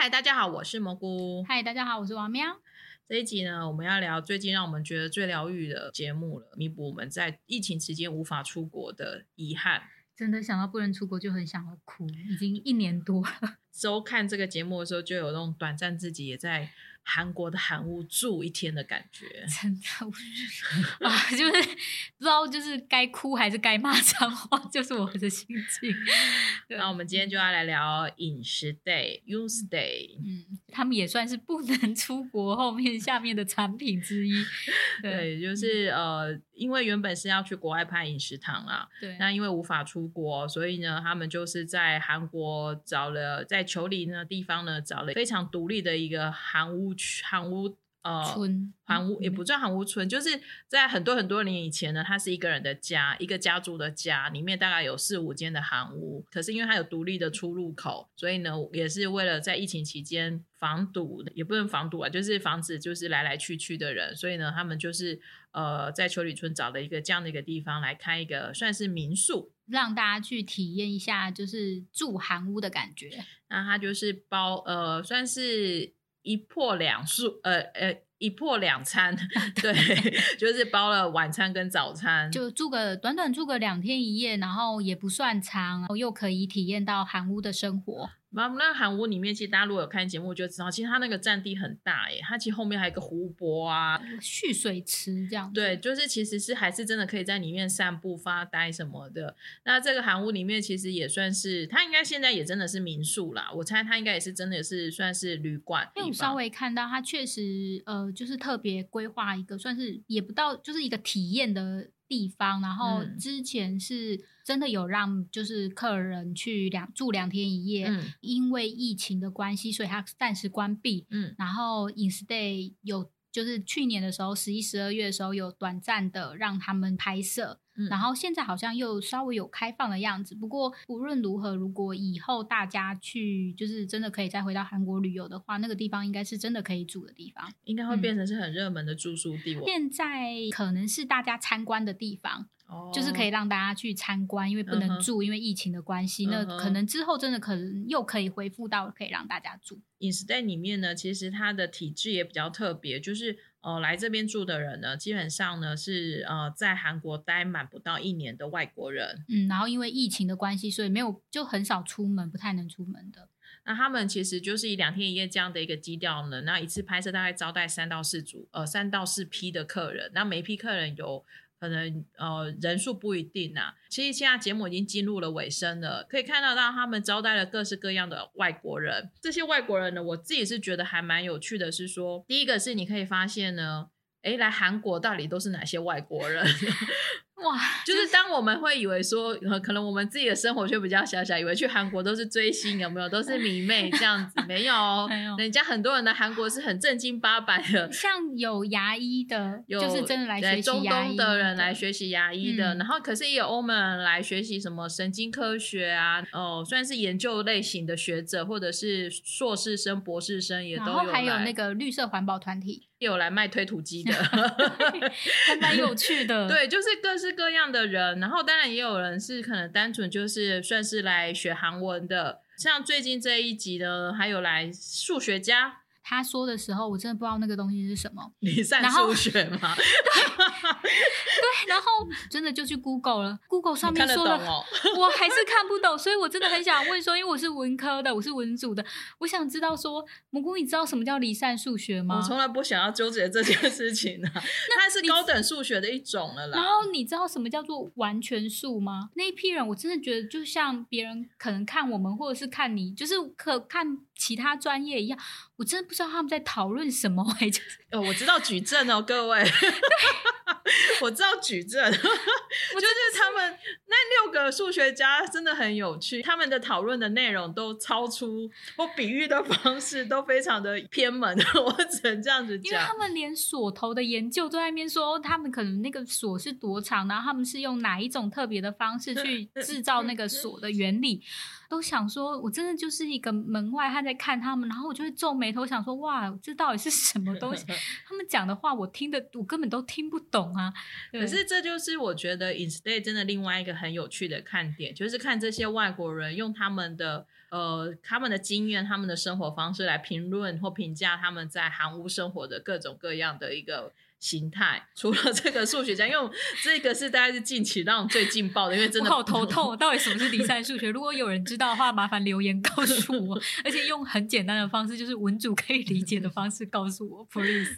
嗨，大家好，我是蘑菇。嗨，大家好，我是王喵。这一集呢，我们要聊最近让我们觉得最疗愈的节目了，弥补我们在疫情期间无法出国的遗憾。真的想到不能出国就很想要哭，已经一年多了。收看这个节目的时候，就有那种短暂自己也在。韩国的韩屋住一天的感觉，真的，啊，就是不知道就是该哭还是该骂脏话，就是我的心情。那我们今天就要来聊饮食 day、use day。嗯，他们也算是不能出国后面下面的产品之一。对，就是呃，因为原本是要去国外拍饮食堂啊，对，那因为无法出国，所以呢，他们就是在韩国找了在球里那地方呢，找了非常独立的一个韩屋。韩屋呃，村韩屋也不叫韩屋村，就是在很多很多年以前呢，它是一个人的家，一个家族的家，里面大概有四五间的韩屋。可是因为它有独立的出入口，所以呢，也是为了在疫情期间防堵，也不能防堵啊，就是防止就是来来去去的人。所以呢，他们就是呃，在秋里村找了一个这样的一个地方来开一个算是民宿，让大家去体验一下就是住韩屋的感觉。那它就是包呃，算是。一破两数，呃呃，一破两餐，对，就是包了晚餐跟早餐，就住个短短住个两天一夜，然后也不算长，又可以体验到韩屋的生活。那那韩屋里面，其实大家如果有看节目就知道，其实它那个占地很大耶。它其实后面还有一个湖泊啊，蓄水池这样。对，就是其实是还是真的可以在里面散步、发呆什么的。那这个韩屋里面其实也算是，它应该现在也真的是民宿啦。我猜它应该也是真的是算是旅馆。因为我稍微看到它确实呃，就是特别规划一个，算是也不到就是一个体验的地方。然后之前是。真的有让就是客人去两住两天一夜，嗯，因为疫情的关系，所以他暂时关闭。嗯，然后 InStay 有就是去年的时候，十一、十二月的时候有短暂的让他们拍摄。然后现在好像又稍微有开放的样子，不过无论如何，如果以后大家去就是真的可以再回到韩国旅游的话，那个地方应该是真的可以住的地方，应该会变成是很热门的住宿地。现在可能是大家参观的地方，哦，就是可以让大家去参观，因为不能住，因为疫情的关系，那可能之后真的可能又可以恢复到可以让大家住。InStay 里面呢，其实它的体制也比较特别，就是。呃，来这边住的人呢，基本上呢是呃在韩国待满不到一年的外国人。嗯，然后因为疫情的关系，所以没有就很少出门，不太能出门的。那他们其实就是以两天一夜这样的一个基调呢，那一次拍摄大概招待三到四组，呃，三到四批的客人。那每一批客人有。可能呃人数不一定、啊。其实现在节目已经进入了尾声了，可以看得到他们招待了各式各样的外国人。这些外国人呢，我自己是觉得还蛮有趣的，是说第一个是你可以发现呢，诶，来韩国到底都是哪些外国人？哇，就是当我们会以为说，可能我们自己的生活却比较小小，以为去韩国都是追星，有没有？都是迷妹这样子，没有，没有。人家很多人的韩国是很正经八百的，像有牙医的，有就是真的来中东的人来学习牙医的，嗯、然后可是也有欧美人来学习什么神经科学啊，哦，算是研究类型的学者，或者是硕士生、博士生也都有，然后还有那个绿色环保团体。有来卖推土机的，还蛮有趣的。对，就是各式各样的人，然后当然也有人是可能单纯就是算是来学韩文的，像最近这一集呢，还有来数学家。他说的时候，我真的不知道那个东西是什么。离散数学吗？对，然后真的就去 Google 了，Google 上面说了，哦、我还是 看不懂，所以我真的很想问说，因为我是文科的，我是文组的，我想知道说，蘑菇，你知道什么叫离散数学吗？我从来不想要纠结这件事情啊，那它是高等数学的一种了啦。然后你知道什么叫做完全数吗？那一批人，我真的觉得就像别人可能看我们，或者是看你，就是可看其他专业一样，我真的不知道。他们在讨论什么？哎，就是哦，我知道矩阵哦，各位，我知道矩阵，就是他们那六个数学家真的很有趣，他们的讨论的内容都超出，或比喻的方式都非常的偏门，我只能这样子讲。因为他们连锁头的研究都在那边说，他们可能那个锁是多长，然后他们是用哪一种特别的方式去制造那个锁的原理。都想说，我真的就是一个门外汉在看他们，然后我就会皱眉头，想说哇，这到底是什么东西？他们讲的话我听的我根本都听不懂啊。可是这就是我觉得 InStay 真的另外一个很有趣的看点，就是看这些外国人用他们的呃他们的经验、他们的生活方式来评论或评价他们在韩屋生活的各种各样的一个。形态除了这个数学家，因为这个是大概是近期让最劲爆的，因为真的好头痛。到底什么是离散数学？如果有人知道的话，麻烦留言告诉我，而且用很简单的方式，就是文主可以理解的方式告诉我，please。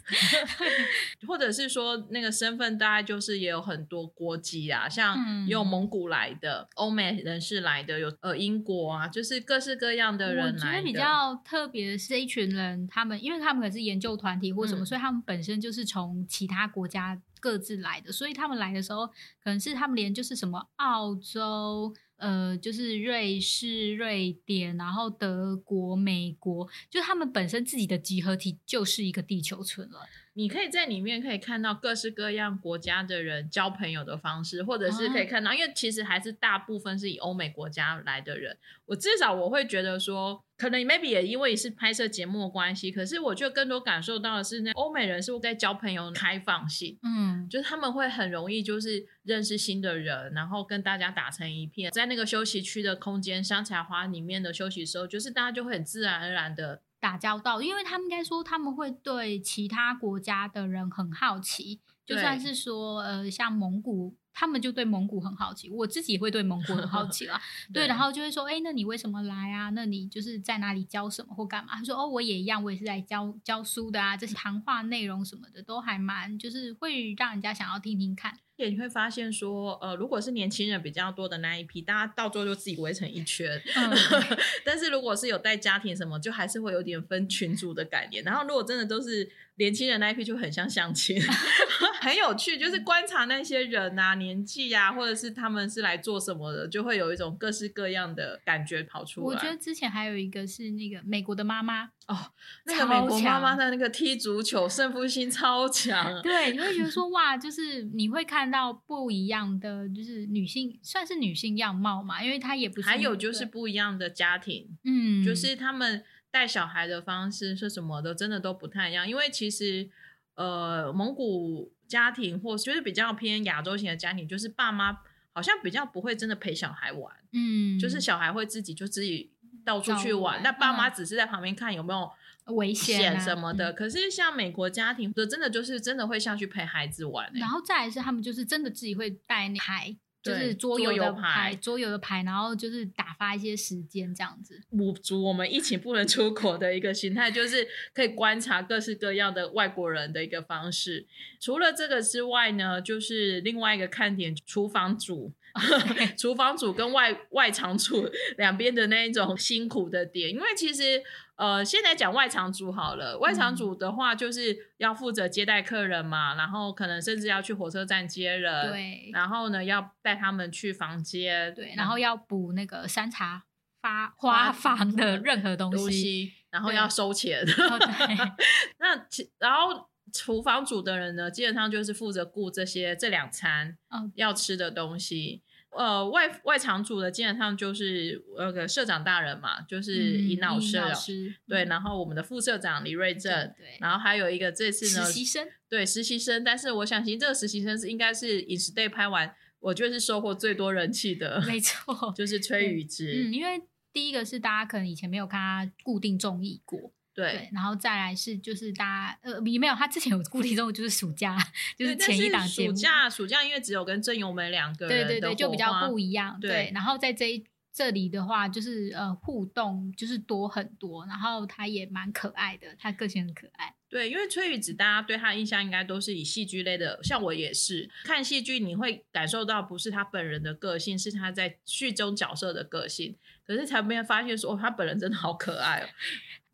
或者是说那个身份大概就是也有很多国籍啊，像有蒙古来的、欧、嗯、美人士来的，有呃英国啊，就是各式各样的人来的。我觉得比较特别的是这一群人，他们因为他们可是研究团体或什么、嗯，所以他们本身就是从。其他国家各自来的，所以他们来的时候，可能是他们连就是什么澳洲，呃，就是瑞士、瑞典，然后德国、美国，就他们本身自己的集合体就是一个地球村了。你可以在里面可以看到各式各样国家的人交朋友的方式，或者是可以看到，啊、因为其实还是大部分是以欧美国家来的人。我至少我会觉得说，可能 maybe 也因为是拍摄节目的关系，可是我就更多感受到的是，那欧美人是在交朋友开放性，嗯，就是他们会很容易就是认识新的人，然后跟大家打成一片，在那个休息区的空间香茶花里面的休息的时候，就是大家就会很自然而然的。打交道，因为他们应该说他们会对其他国家的人很好奇，就算是说呃像蒙古，他们就对蒙古很好奇，我自己也会对蒙古很好奇啦。对，对，然后就会说，哎，那你为什么来啊？那你就是在哪里教什么或干嘛？他说，哦，我也一样，我也是在教教书的啊。这些谈话内容什么的都还蛮，就是会让人家想要听听看。对你会发现说，呃，如果是年轻人比较多的那一批，大家到最后就自己围成一圈。嗯、但是如果是有带家庭什么，就还是会有点分群组的概念。然后如果真的都是年轻人那一批，就很像相亲，很有趣，就是观察那些人啊，年纪啊，或者是他们是来做什么的，就会有一种各式各样的感觉跑出来。我觉得之前还有一个是那个美国的妈妈哦，那个美国妈妈的那个踢足球胜负心超强，对，你会觉得说哇，就是你会看。看到不一样的，就是女性算是女性样貌嘛，因为她也不是。还有就是不一样的家庭，嗯，就是他们带小孩的方式是什么的，真的都不太一样。因为其实，呃，蒙古家庭或就是比较偏亚洲型的家庭，就是爸妈好像比较不会真的陪小孩玩，嗯，就是小孩会自己就自己到处去玩，那爸妈只是在旁边看有没有。危险什么的、啊嗯，可是像美国家庭的，真的就是真的会下去陪孩子玩、欸。然后再来是他们就是真的自己会带那牌，就是桌游的牌，桌游的牌，然后就是打发一些时间这样子。补足我们疫情不能出国的一个心态，就是可以观察各式各样的外国人的一个方式。除了这个之外呢，就是另外一个看点，厨房主。厨房主跟外外场主两边的那一种辛苦的点，因为其实呃，现在讲外场主好了，外场主的话就是要负责接待客人嘛，然后可能甚至要去火车站接人，对，然后呢要带他们去房间，对，然后要补那个山茶发花房的任何东西，然后要收钱，对 那其然后。厨房组的人呢，基本上就是负责顾这些这两餐要吃的东西。Oh. 呃，外外场组的基本上就是那个社长大人嘛，就是尹老师，嗯、老师对、嗯，然后我们的副社长李瑞正，对，然后还有一个这次呢，实习生，对，实习生。但是我相信这个实习生是应该是饮食 day 拍完，我觉得是收获最多人气的，没错，就是崔宇植。嗯，因为第一个是大家可能以前没有看他固定综艺过。对，对，然后再来是就是大家呃也没有，他之前有固定任务就是暑假，就是前一档节目。暑假暑假因为只有跟郑有美两个人，对对对，就比较不一样。对，对然后在这一这里的话，就是呃互动就是多很多，然后他也蛮可爱的，他个性很可爱。对，因为崔宇子大家对他印象应该都是以戏剧类的，像我也是看戏剧，你会感受到不是他本人的个性，是他在剧中角色的个性。可是才没有发现说，哦，他本人真的好可爱哦。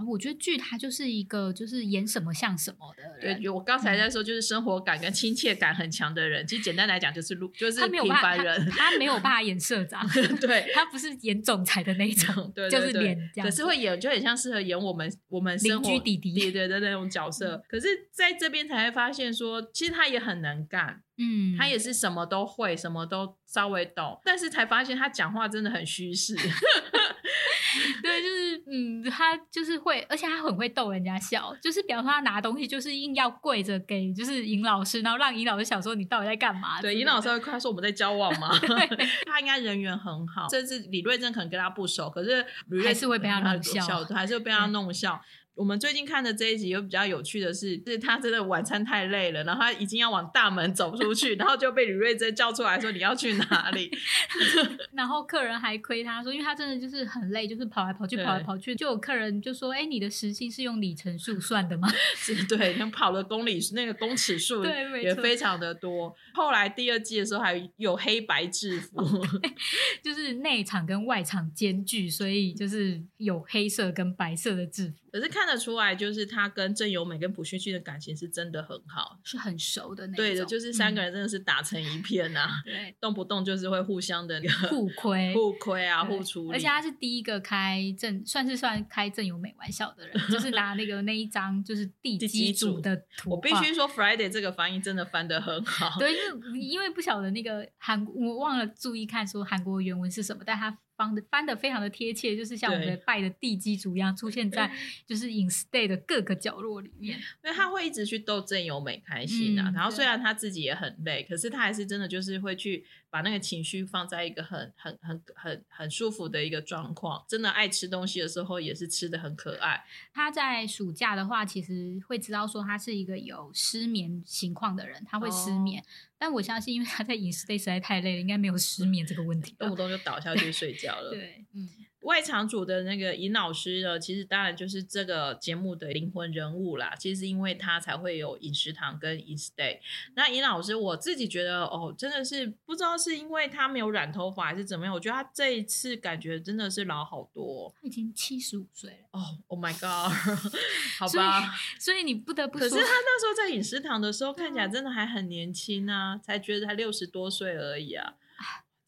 我觉得剧他就是一个就是演什么像什么的人。对，我刚才在说就是生活感跟亲切感很强的人。嗯、其实简单来讲就是路就是平凡人。他没有办法演社长，对，他不是演总裁的那种，对，对，对，就是脸这样。可是会演就很像适合演我们我们生活邻居弟弟对对的那种角色。嗯、可是在这边才会发现说，其实他也很能干，嗯，他也是什么都会，什么都稍微懂。但是才发现他讲话真的很虚实。对，就是嗯，他就是会，而且他很会逗人家笑。就是比方说他拿东西，就是硬要跪着给就是尹老师，然后让尹老师想说你到底在干嘛？对，尹老师会夸说我们在交往吗？他应该人缘很好，甚至李瑞珍可能跟他不熟，可是还是会被他弄笑，还是会被他弄笑。我们最近看的这一集有比较有趣的是，是他真的晚餐太累了，然后他已经要往大门走出去，然后就被吕瑞珍叫出来说：“你要去哪里？” 然后客人还亏他说，因为他真的就是很累，就是跑来跑去，跑来跑去，就有客人就说：“哎，你的时薪是用里程数算的吗？” 是，对，他跑的公里那个公尺数也非常的多。后来第二季的时候还有黑白制服，就是内场跟外场兼具，所以就是有黑色跟白色的制服。可是看得出来，就是他跟郑有美跟朴叙俊的感情是真的很好，是很熟的那种。对的，就是三个人真的是打成一片呐、啊，对、嗯，动不动就是会互相的 互亏、互亏啊，互处理。而且他是第一个开郑，算是算开郑有美玩笑的人，就是拿那个那一张就是地基组的图。我必须说，Friday 这个翻译真的翻得很好。对，因为因为不晓得那个韩，我忘了注意看说韩国原文是什么，但他。翻的翻的非常的贴切，就是像我们的拜的地基主一样，出现在 就是 Instay 的各个角落里面。因为他会一直去逗郑由美开心啊，嗯、然后虽然他自己也很累，可是他还是真的就是会去把那个情绪放在一个很很很很很舒服的一个状况。真的爱吃东西的时候，也是吃的很可爱。他在暑假的话，其实会知道说他是一个有失眠情况的人，他会失眠。哦但我相信，因为他在饮食 day 实在太累了，应该没有失眠这个问题，动不动就倒下去睡觉了。对，嗯。外场主的那个尹老师呢，其实当然就是这个节目的灵魂人物啦。其实因为他才会有饮食堂跟 Instay。那尹老师，我自己觉得哦，真的是不知道是因为他没有染头发还是怎么样，我觉得他这一次感觉真的是老好多。他已经七十五岁了哦，Oh my God，好吧所。所以你不得不说，可是他那时候在饮食堂的时候看起来真的还很年轻啊，才觉得他六十多岁而已啊。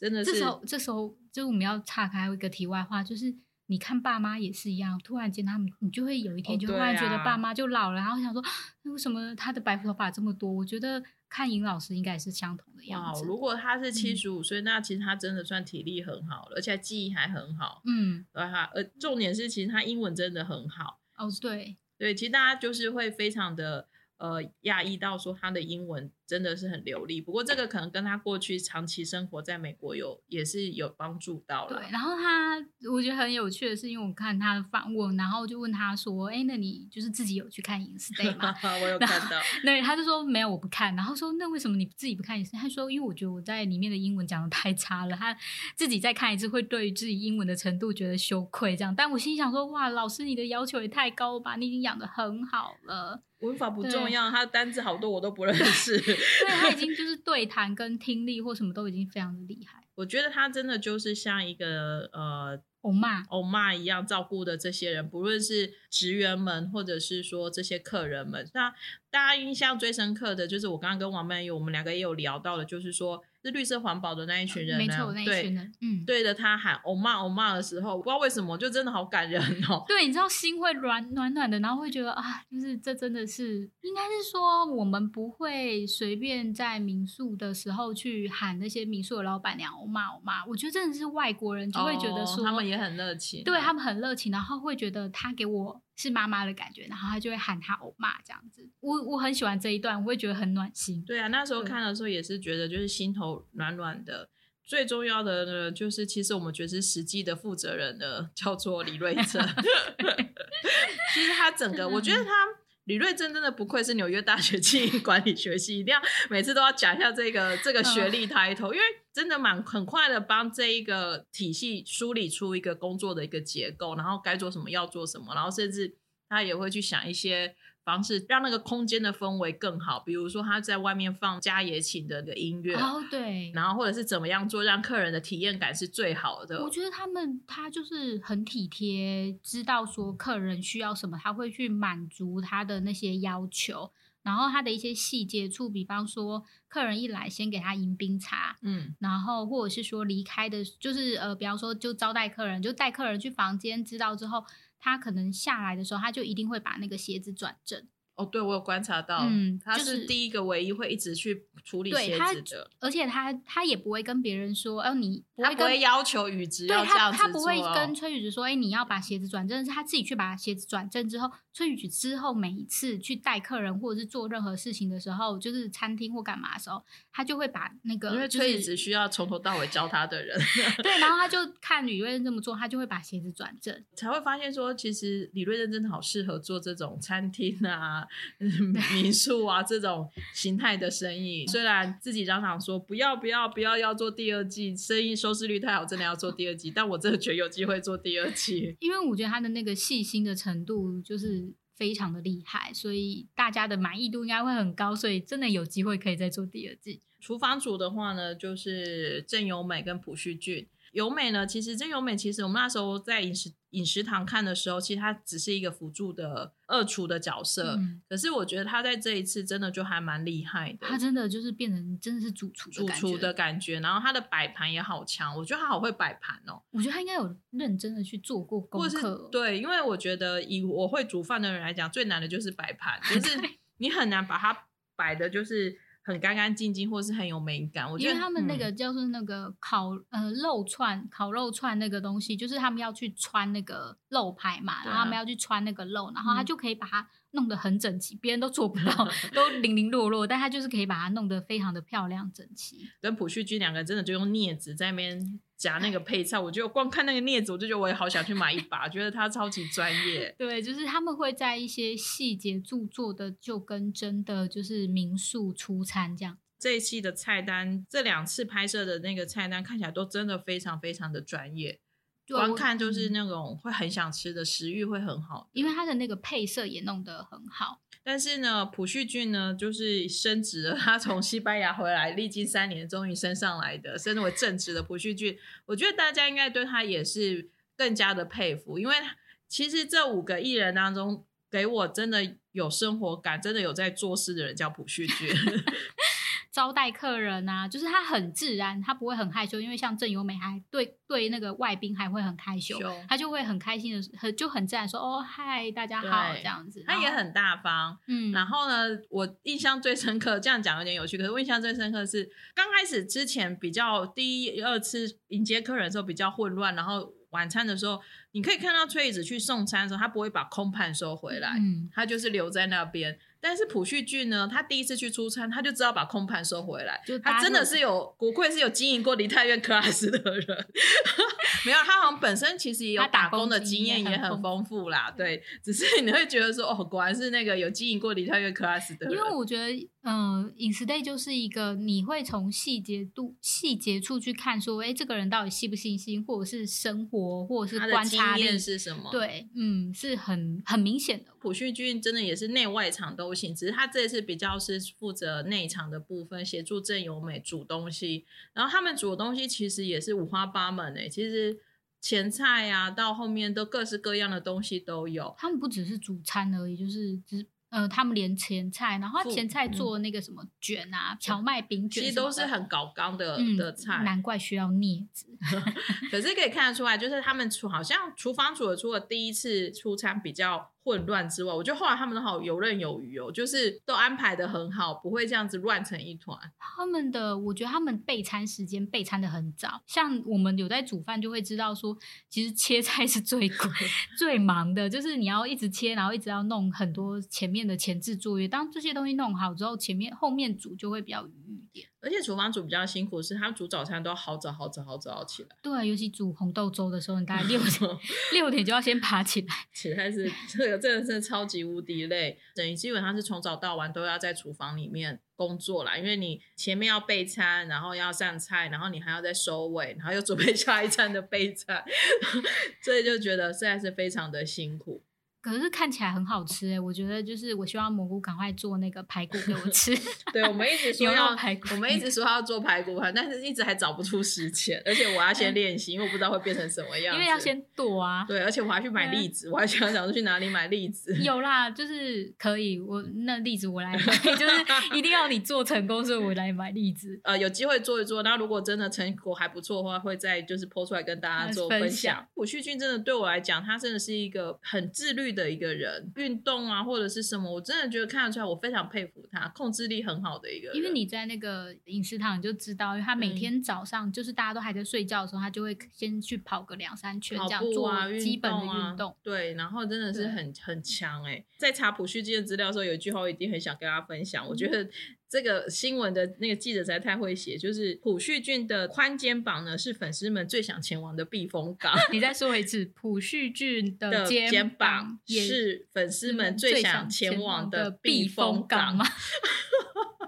真的是，这时候，这时候就我们要岔开一个题外话，就是你看爸妈也是一样，突然间他们，你就会有一天就突然觉得爸妈就老了，哦啊、然后想说，为什么他的白头发这么多？我觉得看尹老师应该也是相同的样子。如果他是七十五岁，那其实他真的算体力很好了，而且记忆还很好。嗯，对哈，呃，重点是其实他英文真的很好。哦，对，对，其实大家就是会非常的。呃，讶异到说他的英文真的是很流利，不过这个可能跟他过去长期生活在美国有也是有帮助到了。对，然后他我觉得很有趣的是，因为我看他的访问，然后就问他说：“哎，那你就是自己有去看 Instay 吗？” 我有看到。对，他就说没有，我不看。然后说那为什么你自己不看 Instay？他说因为我觉得我在里面的英文讲的太差了，他自己再看一次会对于自己英文的程度觉得羞愧这样。但我心想说：哇，老师你的要求也太高了吧？你已经养的很好了。文法不重要，他的单字好多我都不认识。对，他已经就是对谈跟听力或什么都已经非常的厉害。我觉得他真的就是像一个呃。欧妈，欧妈一样照顾的这些人，不论是职员们，或者是说这些客人们，那大家印象最深刻的就是我刚刚跟王曼玉，我们两个也有聊到的，就是说是绿色环保的那一群人，没错，那一群人，嗯，对着他喊欧骂欧骂的时候，不知道为什么，就真的好感人哦。对，你知道心会软暖暖的，然后会觉得啊，就是这真的是，应该是说我们不会随便在民宿的时候去喊那些民宿的老板娘欧骂欧骂，我觉得真的是外国人就会觉得说、哦、他们。也很热情，对他们很热情，然后会觉得他给我是妈妈的感觉，然后他就会喊他欧妈这样子。我我很喜欢这一段，我会觉得很暖心。对啊，那时候看的时候也是觉得就是心头暖暖的。最重要的呢，就是其实我们觉得是实际的负责人呢，叫做李瑞哲。其实他整个，我觉得他。李瑞珍真的不愧是纽约大学经营管理学系，一定要每次都要讲一下这个这个学历抬头，因为真的蛮很快的帮这一个体系梳理出一个工作的一个结构，然后该做什么要做什么，然后甚至他也会去想一些。方式让那个空间的氛围更好，比如说他在外面放家也请的个音乐，哦对，然后或者是怎么样做，让客人的体验感是最好的。我觉得他们他就是很体贴，知道说客人需要什么，他会去满足他的那些要求。然后他的一些细节处，比方说客人一来先给他迎宾茶，嗯，然后或者是说离开的，就是呃，比方说就招待客人，就带客人去房间，知道之后。他可能下来的时候，他就一定会把那个鞋子转正，哦，对，我有观察到，嗯，他是第一个唯一会一直去处理鞋子的，而且他他也不会跟别人说，哦，你不会跟他不会要求雨植要这样子，哦，对他他不会跟崔宇植说，哎，你要把鞋子转正，是他自己去把鞋子转正之后，崔宇植之后每一次去带客人或者是做任何事情的时候，就是餐厅或干嘛的时候，他就会把那个，因为崔宇植需要从头到尾教他的人，对，然后他就看李瑞珍这么做，他就会把鞋子转正，才会发现说，其实李瑞珍真的好适合做这种餐厅啊。民宿啊，这种形态的生意，虽然自己常常说不要不要不要要做第二季，生意收视率太好，真的要做第二季，但我真的觉得有机会做第二季，因为我觉得他的那个细心的程度就是非常的厉害，所以大家的满意度应该会很高，所以真的有机会可以再做第二季。厨房组的话呢，就是郑由美跟朴叙俊。由美呢，其实这由美其实我们那时候在饮食饮食堂看的时候，其实她只是一个辅助的二厨的角色。嗯、可是我觉得她在这一次真的就还蛮厉害的。她真的就是变成真的是主厨主厨的感觉，然后她的摆盘也好强，我觉得她好会摆盘哦。我觉得她应该有认真的去做过功课。对，因为我觉得以我会煮饭的人来讲，最难的就是摆盘，就是你很难把它摆的，就是。很干干净净，或是很有美感。我觉得因为他们那个就是那个烤、嗯、呃肉串、烤肉串那个东西，就是他们要去穿那个肉排嘛，啊、然后他们要去穿那个肉，然后他就可以把它弄得很整齐，别、嗯、人都做不到，都零零落落，但他就是可以把它弄得非常的漂亮整齐。跟朴叙俊两个人真的就用镊子在那边。夹那个配菜，我觉得光看那个镊子，我就觉得我也好想去买一把，觉得他超级专业。对，就是他们会在一些细节著作的，就跟真的就是民宿出餐这样。这一期的菜单，这两次拍摄的那个菜单看起来都真的非常非常的专业。光看就是那种会很想吃的食欲会很好，因为它的那个配色也弄得很好。但是呢，朴叙俊呢，就是升职了，他从西班牙回来，历经三年，终于升上来的，升为正职的朴叙俊。我觉得大家应该对他也是更加的佩服，因为其实这五个艺人当中，给我真的有生活感、真的有在做事的人叫朴叙俊。招待客人啊，就是他很自然，他不会很害羞，因为像郑由美还对对那个外宾还会很害羞，他就会很开心的，很就很自然说哦嗨，大家好这样子。他也很大方，嗯。然后呢，我印象最深刻，这样讲有点有趣，可是我印象最深刻是刚开始之前比较第一二次迎接客人的时候比较混乱，然后晚餐的时候你可以看到崔子去送餐的时候，他不会把空盘收回来，嗯，他就是留在那边。但是朴叙俊呢，他第一次去出差，他就知道把空盘收回来。就他真的是有，不愧是有经营过梨泰院 class 的人。没有，他好像本身其实也有打工的经验，也很丰富啦。对，只是你会觉得说，哦，果然是那个有经营过梨泰院 class 的人。因为我觉得，嗯、呃，饮食 day 就是一个你会从细节度、细节处去看，说，哎，这个人到底细不细心，或者是生活，或者是观察力是什么？对，嗯，是很很明显的。朴叙俊真的也是内外场都行，只是他这次比较是负责内场的部分，协助郑由美煮东西。然后他们煮的东西其实也是五花八门诶，其实前菜啊到后面都各式各样的东西都有。他们不只是主餐而已，就是只。呃，他们连前菜，然后前菜做那个什么卷啊，荞麦饼卷，其实都是很搞刚的、嗯、的菜，难怪需要镊子。可是可以看得出来，就是他们厨好像厨房煮的除了第一次出餐比较混乱之外，我觉得后来他们都好游刃有余哦，就是都安排的很好，不会这样子乱成一团。他们的，我觉得他们备餐时间备餐的很早，像我们有在煮饭就会知道说，其实切菜是最 最忙的，就是你要一直切，然后一直要弄很多前面的前置作业。当这些东西弄好之后，前面后面煮就会比较。而且厨房煮比较辛苦，是他煮早餐都要好早好早好早起来。对，尤其煮红豆粥的时候，你大概六点 六点就要先爬起来。起来是这个真的是超级无敌累，等于基本上是从早到晚都要在厨房里面工作啦。因为你前面要备餐，然后要上菜，然后你还要再收尾，然后又准备下一餐的备菜，所以就觉得实在是非常的辛苦。可是看起来很好吃哎，我觉得就是我希望蘑菇赶快做那个排骨给我吃。对，我们一直 说要排骨，我们一直说要做排骨饭，但是一直还找不出时间，而且我要先练习，因为我不知道会变成什么样。因为要先剁啊。对，而且我还去买栗子，我还想想说去哪里买栗子。有啦，就是可以，我那栗子我来买，就是一定要你做成功，所以我来买栗子。呃，有机会做一做，那如果真的成果还不错的话，会再就是 po 出来跟大家做分享。朴叙俊真的对我来讲，他真的是一个很自律律的一个人，运动啊或者是什么，我真的觉得看得出来，我非常佩服他，控制力很好的一个人。因为你在那个饮食堂你就知道，因为他每天早上就是大家都还在睡觉的时候，他就会先去跑个两三圈，这样做基本的运动。对，然后真的是很很强哎，在查普旭基的资料的时候，有一句话我一定很想跟大家分享，我觉得。这个新闻的那个记者实在太会写，就是朴叙俊的宽肩膀呢，是粉丝们最想前往的避风港。你再说一次，朴叙俊的肩膀是粉丝们最想前往的避风港吗？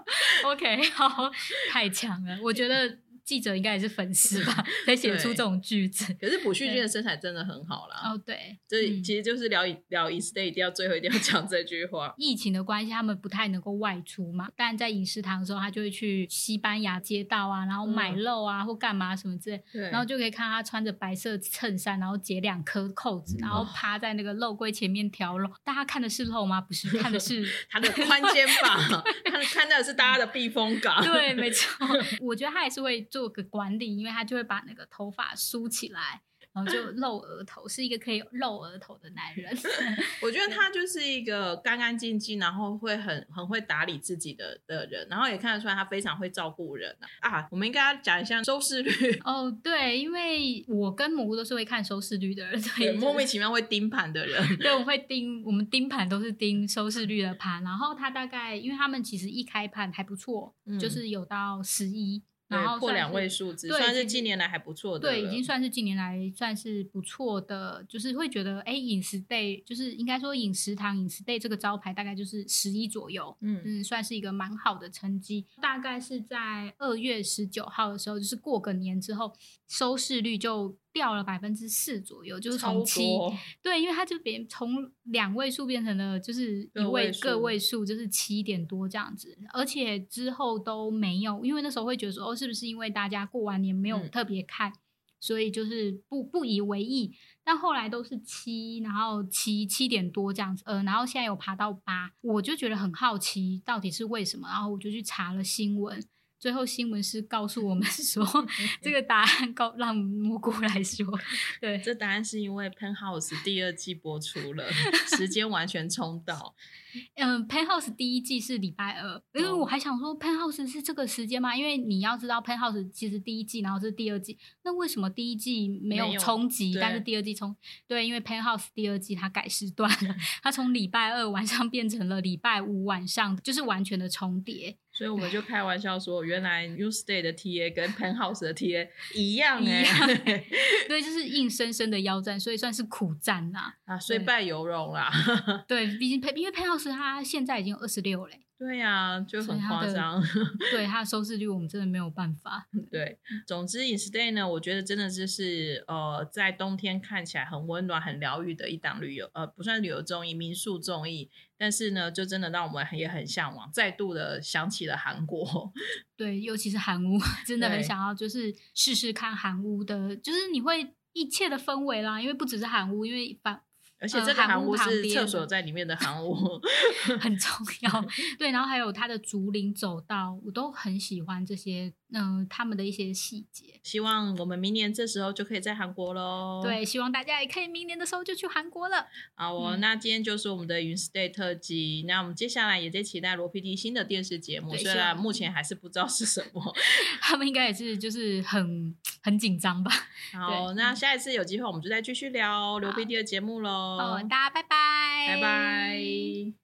OK，好，太强了，我觉得。记者应该也是粉丝吧，才写出这种句子。可是朴叙俊的身材真的很好啦。哦，对，这其实就是聊聊 InStay 一定要最后一定要 讲这句话。疫情的关系，他们不太能够外出嘛，但在饮食堂的时候，他就会去西班牙街道啊，然后买肉啊，嗯、或干嘛什么之类。对。然后就可以看他穿着白色衬衫，然后解两颗扣子，然后趴在那个肉柜前面挑肉。大家看的是肉吗？不是，看的是 他的宽肩膀，看看到的是大家的避风港。对，没错。我觉得他也是会。做个管理，因为他就会把那个头发梳起来。然后就露额头，是一个可以露额头的男人。我觉得他就是一个干干净净，然后会很很会打理自己的的人，然后也看得出来他非常会照顾人啊。啊，我们应该要讲一下收视率 哦。对，因为我跟蘑菇都是会看收视率的人，对，莫名其妙会盯盘的人。对，我会盯，我们盯盘都是盯收视率的盘。然后他大概，因为他们其实一开盘还不错，嗯、就是有到十一。然后破两位数字，算是近年来还不错的。对，已经算是近年来算是不错的，就是会觉得，哎，饮食 day 就是应该说饮食堂饮食 day 这个招牌大概就是十一左右，嗯嗯，算是一个蛮好的成绩。大概是在二月十九号的时候，就是过个年之后，收视率就。掉了百分之四左右，就是从七对，因为它就变从两位数变成了就是一位个位数，就是七点多这样子，而且之后都没有，因为那时候会觉得说哦，是不是因为大家过完年没有特别看，嗯、所以就是不不以为意，但后来都是七，然后七七点多这样子，呃，然后现在有爬到八，我就觉得很好奇到底是为什么，然后我就去查了新闻。最后新闻是告诉我们说，这个答案告让蘑菇来说，对，这答案是因为《Penthouse》第二季播出了，时间完全冲到。嗯，《Penthouse》第一季是礼拜二，因为我还想说，《Penthouse》是这个时间吗？因为你要知道，《Penthouse》其实第一季，然后是第二季，那为什么第一季没有冲击，但是第二季冲？对，因为《Penthouse》第二季它改时段了，它从礼拜二晚上变成了礼拜五晚上，就是完全的重叠。所以我们就开玩笑说，原来 InStay 的 TA 跟 Penthouse 的 TA 一样哎、欸，对，就是硬生生的腰战，所以算是苦战呐啊，虽败犹荣啦。对，毕竟因为 Penthouse 他现在已经二十六嘞。对呀、啊，就很夸张。对它的收视率，我们真的没有办法。对，总之 InStay 呢，我觉得真的就是呃，在冬天看起来很温暖、很疗愈的一档旅游，呃，不算旅游综艺，民宿综艺。但是呢，就真的让我们也很向往，再度的想起了韩国。对，尤其是韩屋，真的很想要，就是试试看韩屋的，就是你会一切的氛围啦，因为不只是韩屋，因为反。而且这个韩屋是厕所在里面的韩屋，很重要。对，然后还有它的竹林走道，我都很喜欢这些，嗯、呃，他们的一些细节。希望我们明年这时候就可以在韩国喽。对，希望大家也可以明年的时候就去韩国了。好哦，嗯、那今天就是我们的 InStay 特辑。那我们接下来也在期待罗 PD 新的电视节目，虽然目前还是不知道是什么。他们应该也是就是很很紧张吧。好，那下一次有机会我们就再继续聊罗 PD 的节目喽。好，大家拜拜，拜拜。